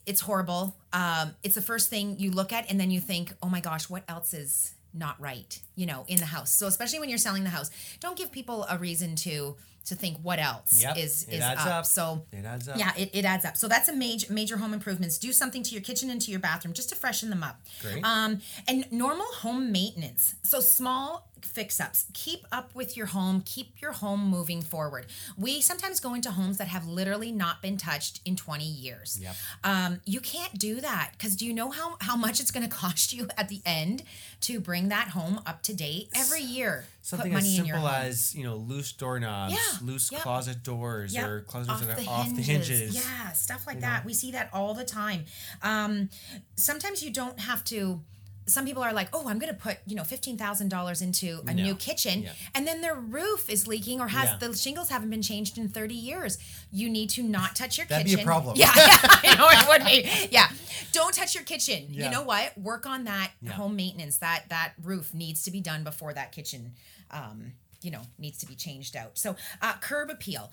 it's horrible. Um, it's the first thing you look at, and then you think, "Oh my gosh, what else is not right?" You know, in the house. So especially when you're selling the house, don't give people a reason to to think what else Yep, is it is adds up. up. So It adds up. Yeah, it, it adds up. So that's a major major home improvements. Do something to your kitchen and to your bathroom just to freshen them up. Great. Um, and normal home maintenance. So small fix ups. Keep up with your home. Keep your home moving forward. We sometimes go into homes that have literally not been touched in 20 years. Yep. Um, you can't do that because do you know how, how much it's going [laughs] to cost you at the end to bring that home up to date every year? Something put as money in simple as you know loose doorknobs, Yeah, loose yep. closet doors, Yep. or closet doors off that the, are off the hinges. Yeah, stuff like you that. know? We see that all the time. Um, sometimes you don't have to. Some people are like, "Oh, I'm going to put you know fifteen thousand dollars into a No. new kitchen," Yeah. and then their roof is leaking or has Yeah. the shingles haven't been changed in thirty years. You need to not touch your That'd be a kitchen. problem. Yeah, [laughs] yeah, I know it would be. Yeah, don't touch your kitchen. Yeah. You know what? Work on that home maintenance. That that roof needs to be done before that kitchen. Um, you know, needs to be changed out. So, uh, curb appeal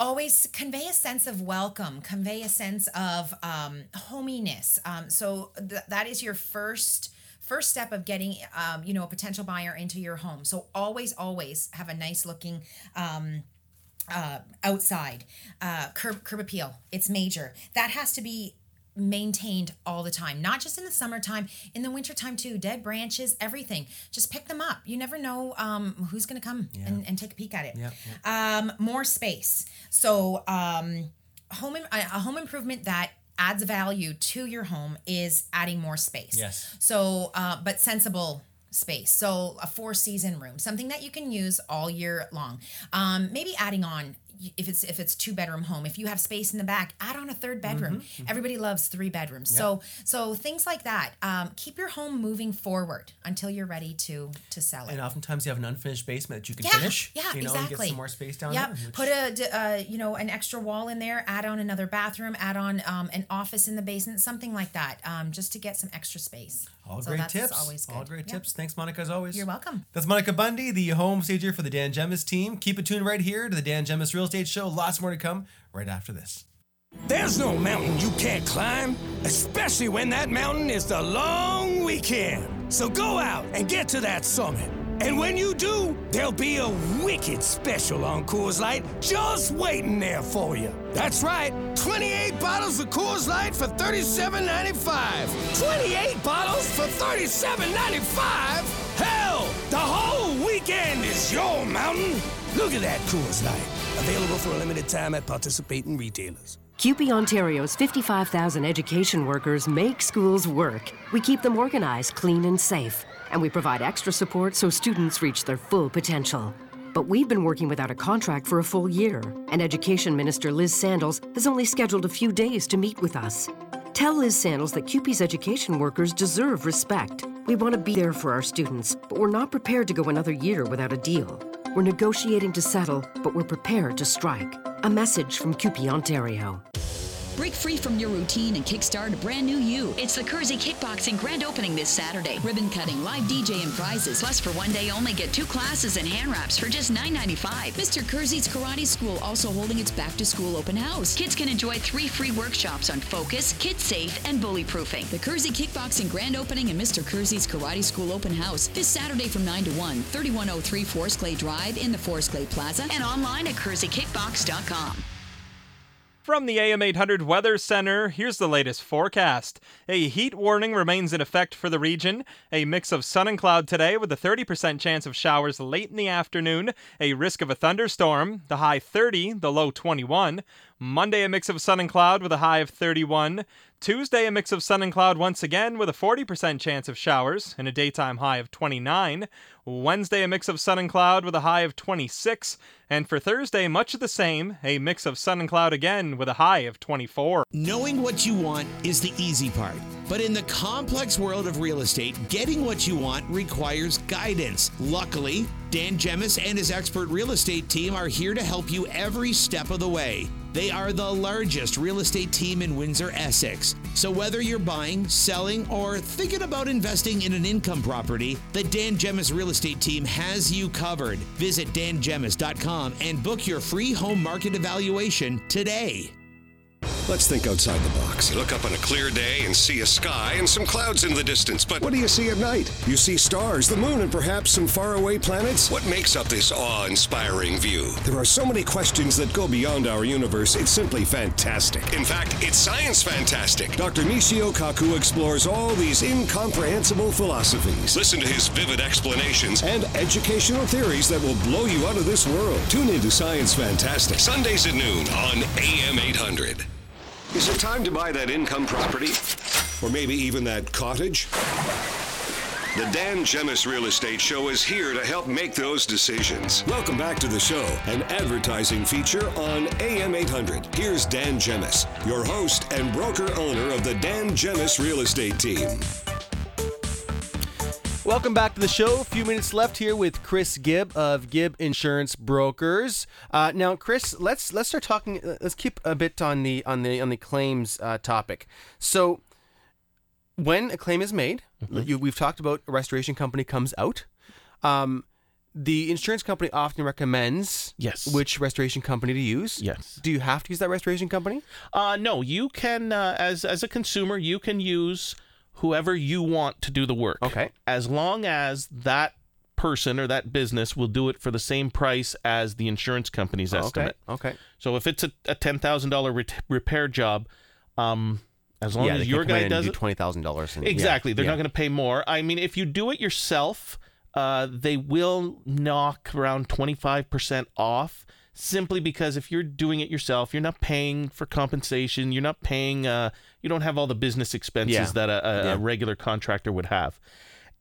always convey a sense of welcome convey a sense of um, hominess. Um, so th- that is your first first step of getting um, you know a potential buyer into your home. So always always have a nice looking um, uh, outside uh, curb curb appeal. It's major. That has to be maintained all the time not just in the summertime in the wintertime too. Dead branches everything. Just pick them up. You never know um, who's going to come and, and take a peek at it. Yep, um, more space. So um, home a a home improvement that adds value to your home is adding more space. Yes. so uh, but sensible space. So a four season room something that you can use all year long. Um, maybe adding on if it's if it's two bedroom home if you have space in the back add on a third bedroom everybody loves three bedrooms so so things like that um, keep your home moving forward until you're ready to to sell it And oftentimes you have an unfinished basement that you can yeah, finish. Yeah, you know, exactly. get some more space down yep. there. which- Put a uh, you know an extra wall in there. Add on another bathroom. Add on um, an office in the basement. Something like that, um, just to get some extra space. All So great that's tips. Always good. All great Yeah. tips. Thanks, Monica, as always. You're welcome. That's Monica Bunde, the home stager for the Dan Gemus team. Keep it tuned right here to the Dan Gemus Real Estate Show. Lots more to come right after this. There's no mountain you can't climb, especially when that mountain is the long weekend. So go out and get to that summit. And when you do, there'll be a wicked special on Coors Light just waiting there for you. That's right, 28 bottles of Coors Light for $37.95. 28 bottles for $37.95? Hell, the whole weekend is your mountain. Look at that Coors Light. Available for a limited time at participating retailers. CUPE Ontario's 55,000 education workers make schools work. We keep them organized, clean, and safe. And we provide extra support so students reach their full potential. But we've been working without a contract for a full year, and Education Minister Liz Sandals has only scheduled a few days to meet with us. Tell Liz Sandals that CUPE's education workers deserve respect. We want to be there for our students, but we're not prepared to go another year without a deal. We're negotiating to settle, but we're prepared to strike. A message from CUPE Ontario. Break free from your routine and kickstart a brand new you. It's the Kersey Kickboxing grand opening this Saturday. Ribbon cutting, live DJ, and prizes. Plus, for one day only, get two classes and hand wraps for just $9.95. Mr. Kersey's Karate School also holding its back to school open house. Kids can enjoy three free workshops on focus, kid safe, and bully proofing. The Kersey Kickboxing grand opening and Mr. Kersey's Karate School open house this Saturday from 9 to 1, 3103 Forest Glade Drive in the Forest Glade Plaza and online at kerseykickbox.com. From the AM 800 Weather Center, here's the latest forecast. A heat warning remains in effect for the region. A mix of sun and cloud today with a 30% chance of showers late in the afternoon. A risk of a thunderstorm, the high 30, the low 21. Monday, a mix of sun and cloud with a high of 31. Tuesday, a mix of sun and cloud once again with a 40% chance of showers and a daytime high of 29. Wednesday, a mix of sun and cloud with a high of 26. And for Thursday, much of the same, a mix of sun and cloud again with a high of 24. Knowing what you want is the easy part. But in the complex world of real estate, getting what you want requires guidance. Luckily, Dan Gemus and his expert real estate team are here to help you every step of the way. They are the largest real estate team in Windsor, Essex. So whether you're buying, selling, or thinking about investing in an income property, the Dan Gemus real estate team has you covered. Visit dangemus.com and book your free home market evaluation today. Let's think outside the box. You look up on a clear day and see a sky and some clouds in the distance, but what do you see at night? You see stars, the moon, and perhaps some faraway planets? What makes up this awe inspiring view? There are so many questions that go beyond our universe, it's simply fantastic. In fact, it's science fantastic. Dr. Michio Kaku explores all these incomprehensible philosophies. Listen to his vivid explanations and educational theories that will blow you out of this world. Tune into Science Fantastic, Sundays at noon on AM 800. Is it time to buy that income property? Or maybe even that cottage? The Dan Gemus Real Estate Show is here to help make those decisions. Welcome back to the show, an advertising feature on AM 800. Here's Dan Gemus, your host and broker owner of the Dan Gemus Real Estate Team. Welcome back to the show. A few minutes left here with Chris Gibb of Gibb Insurance Brokers. Uh, now, Chris, let's let's start talking. uh, Let's keep a bit on the on the on the claims uh, topic. So, when a claim is made, you, we've talked about a restoration company comes out. Um, the insurance company often recommends yes which restoration company to use. Yes. Do you have to use that restoration company? Uh, no, you can uh, as as a consumer, you can use whoever you want to do the work. Okay. As long as that person or that business will do it for the same price as the insurance company's Okay, estimate. okay. So if it's a, a ten thousand dollar repair job, um, as long yeah, as your can come in guy does do it, twenty thousand dollars. Exactly. They're not going to pay more. I mean, if you do it yourself, uh, they will knock around 25% off simply because if you're doing it yourself, you're not paying for compensation. You're not paying, uh, you don't have all the business expenses Yeah. that a, a, Yeah. a regular contractor would have.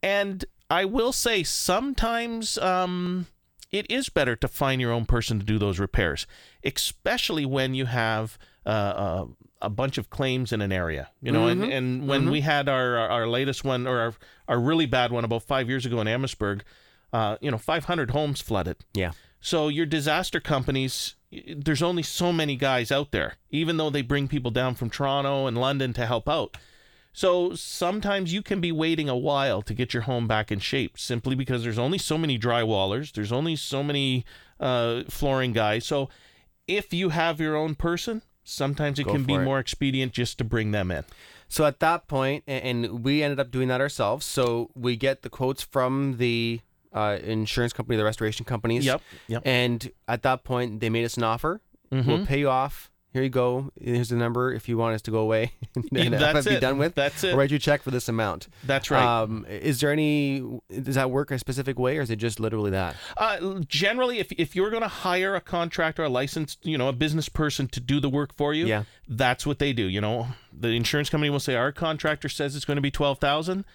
And I will say sometimes um, it is better to find your own person to do those repairs, especially when you have uh, uh, a bunch of claims in an area. You know, Mhm. and, and when Mhm. we had our, our our latest one or our, our really bad one about five years ago in Amherstburg, uh, you know, 500 homes flooded. Yeah. So your disaster companies, there's only so many guys out there, even though they bring people down from Toronto and London to help out. So sometimes you can be waiting a while to get your home back in shape simply because there's only so many drywallers, there's only so many uh, flooring guys. So if you have your own person, sometimes it Go can be it. more expedient just to bring them in. So at that and we ended up doing that ourselves. So we get the quotes from the uh, insurance company, the restoration companies. Yep, yep. And at that point, they made us an offer. We'll Mhm. pay you off. Here you go. Here's the number if you want us to go away [laughs] and That's it be done with. That's it. I'll write you a check for this amount. That's right. Um, is there any? Does that work a specific way, or is it just literally that? Uh, generally, if, if you're going to hire a contractor, a licensed, you know, a business person to do the work for you, Yeah. that's what they do. You know, the insurance company will say our contractor says it's going to be twelve thousand.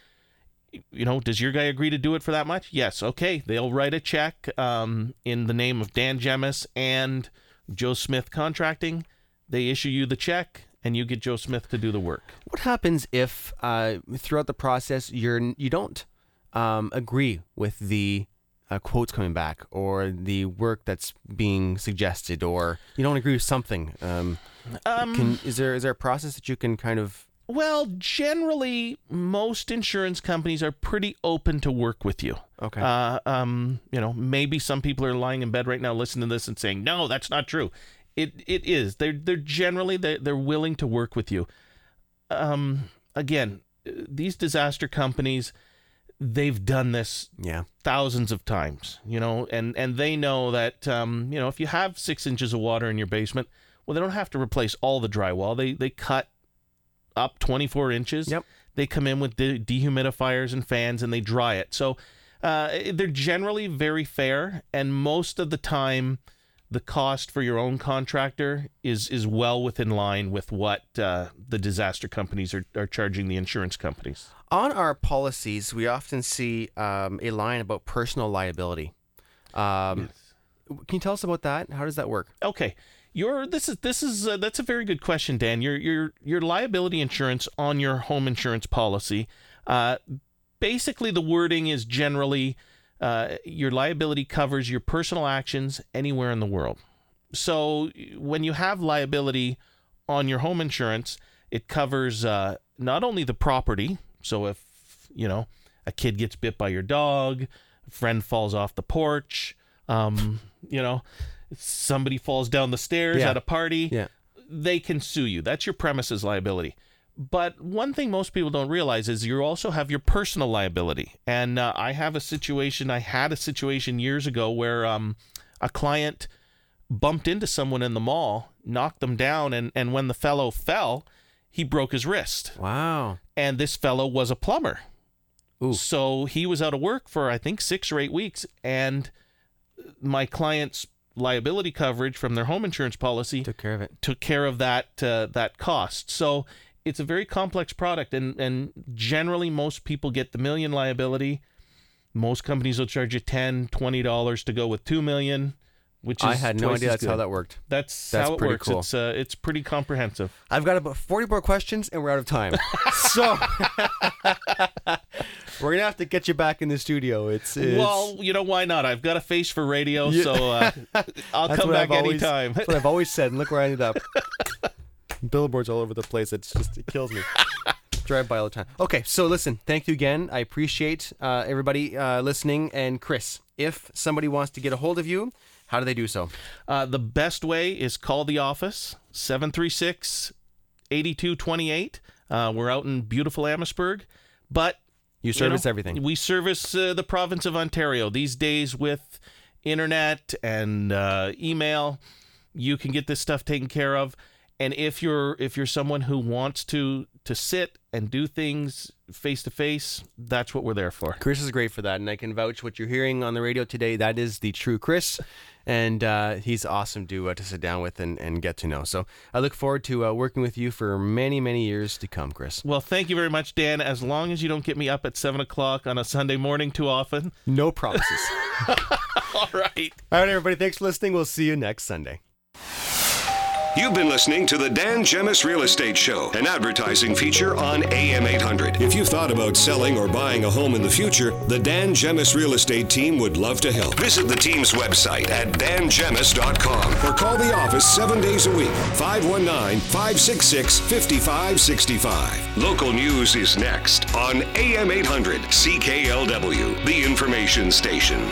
You know, does your guy agree to do it for that much? Yes. Okay, they'll write a check um, in the name of Dan Gemus and Joe Smith Contracting. They issue you the check, and you get Joe Smith to do the work. What happens if uh, throughout the process you're you don't um, agree with the uh, quotes coming back or the work that's being suggested, or you don't agree with something? Um, Um, can, is there is there a process that you can kind of Well, generally, most insurance companies are pretty open to work with you. Okay. Uh, um, you know, maybe some people are lying in bed right now listening to this and saying, "No, that's not true." It it is. They're they're generally they they're willing to work with you. Um, again, these disaster companies, they've done this yeah thousands of times. You know, and and they know that um, you know if you have six inches of water in your basement, well, they don't have to replace all the drywall. They they cut up 24 inches. Yep. They come in with de- dehumidifiers and fans and they dry it. So uh, they're generally very fair, and most of the time, the cost for your own contractor is is well within line with what uh, the disaster companies are, are charging the insurance companies. On our policies, we often see um, a line about personal liability. Um, Can you tell us about that? How does that work? Okay. Your this is this is uh, that's a very good question, Dan. Your your your liability insurance on your home insurance policy. Uh, basically, the wording is generally uh, your liability covers your personal actions anywhere in the world. So when you have liability on your home insurance, it covers uh, not only the property. So if you know a kid gets bit by your dog, a friend falls off the porch, um, you know, somebody falls down the stairs Yeah. at a party, Yeah. they can sue you. That's your premises liability. But one thing most people don't realize is you also have your personal liability. And uh, I have a situation, I had a situation years ago where um, a client bumped into someone in the mall, knocked them down, and, and when the fellow fell, he broke his wrist. Wow. And this fellow was a plumber. Ooh. So he was out of work for, I think, six or eight weeks. And my client's liability coverage from their home insurance policy took care of it. Took care of that uh, that cost. So it's a very complex product, and and generally most people get the million liability. Most companies will charge you 10 20 dollars to go with two million, which is I had no idea that's how that worked. That's, That's how it pretty works. cool. It's uh, it's pretty comprehensive. I've got about 40 more questions and we're out of time. [laughs] so [laughs] we're going to have to get you back in the studio. It's, it's Well, you know why not? I've got a face for radio, Yeah. so uh, [laughs] I'll That's come back I've always- anytime. That's what I've always said. And look where I ended up. [laughs] Billboards all over the place. It's just, it kills me. Drive by all the time. Okay, so listen, thank you again. I appreciate uh, everybody uh, listening. And Chris, if somebody wants to get a hold of you, how do they do so? Uh, the best way is call the office 736 8228. Uh, we're out in beautiful Amherstburg, but You service everything. We service uh, the province of Ontario these days with internet and uh, email. You can get this stuff taken care of. And if you're if you're someone who wants to to sit and do things face to face, that's what we're there for. Chris is great for that, and I can vouch what you're hearing on the radio today. That is the true Chris, and uh, he's awesome to uh, to sit down with and, and get to know. So I look forward to uh, working with you for many many years to come, Chris. Well, thank you very much, Dan. As long as you don't get me up at seven o'clock on a Sunday morning too often. No promises. [laughs] All right. All right, everybody. Thanks for listening. We'll see you next Sunday. You've been listening to the Dan Gemus Real Estate Show, an advertising feature on AM 800. If you've thought about selling or buying a home in the future, the Dan Gemus Real Estate team would love to help. Visit the team's website at dangemus.com or call the office seven days a week, 519 566 5565. Local news is next on AM 800 CKLW, the information station.